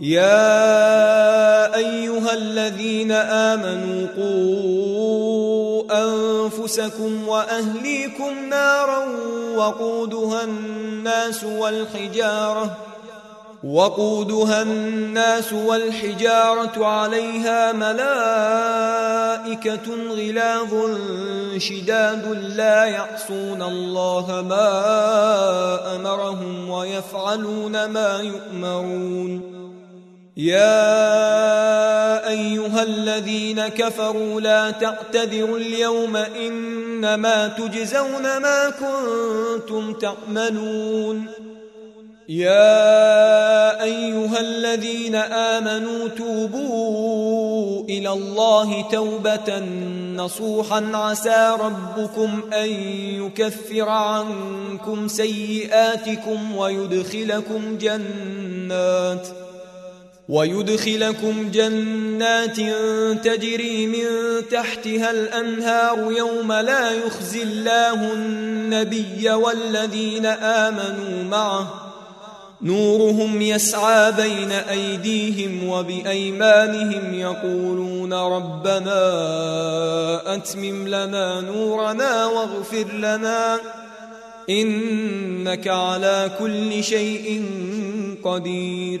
يا أيها الذين آمنوا قوا أنفسكم وأهليكم نارا وقودها الناس والحجارة وقودها الناس والحجارة عليها ملائكة غلاظ شداد لا يعصون الله ما أمرهم ويفعلون ما يؤمرون يا أيها الذين كفروا لا تعتذروا اليوم إنما تجزون ما كنتم تعملون يا أيها الذين آمنوا توبوا إلى الله توبة نصوحا. عسى ربكم أن يكفر عنكم سيئاتكم ويدخلكم جنات. ويدخلكم جنات تجري من تحتها الأنهار يوم لا يخزي الله النبي والذين آمنوا معه. نورهم يسعى بين أيديهم وبأيمانهم يقولون ربنا أتمم لنا نورنا واغفر لنا إنك على كل شيء قدير.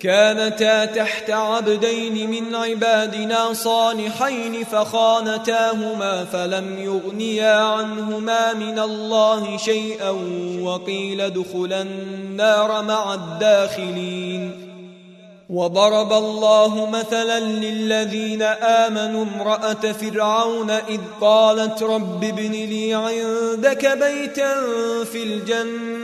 كانتا تحت عبدين من عبادنا صالحين فخانتاهما فلم يغنيا عنهما من الله شيئا وقيل ادخلا النار مع الداخلين. وضرب الله مثلا للذين آمنوا امرأة فرعون إذ قالت رب ابن لي عندك بيتا في الجنة.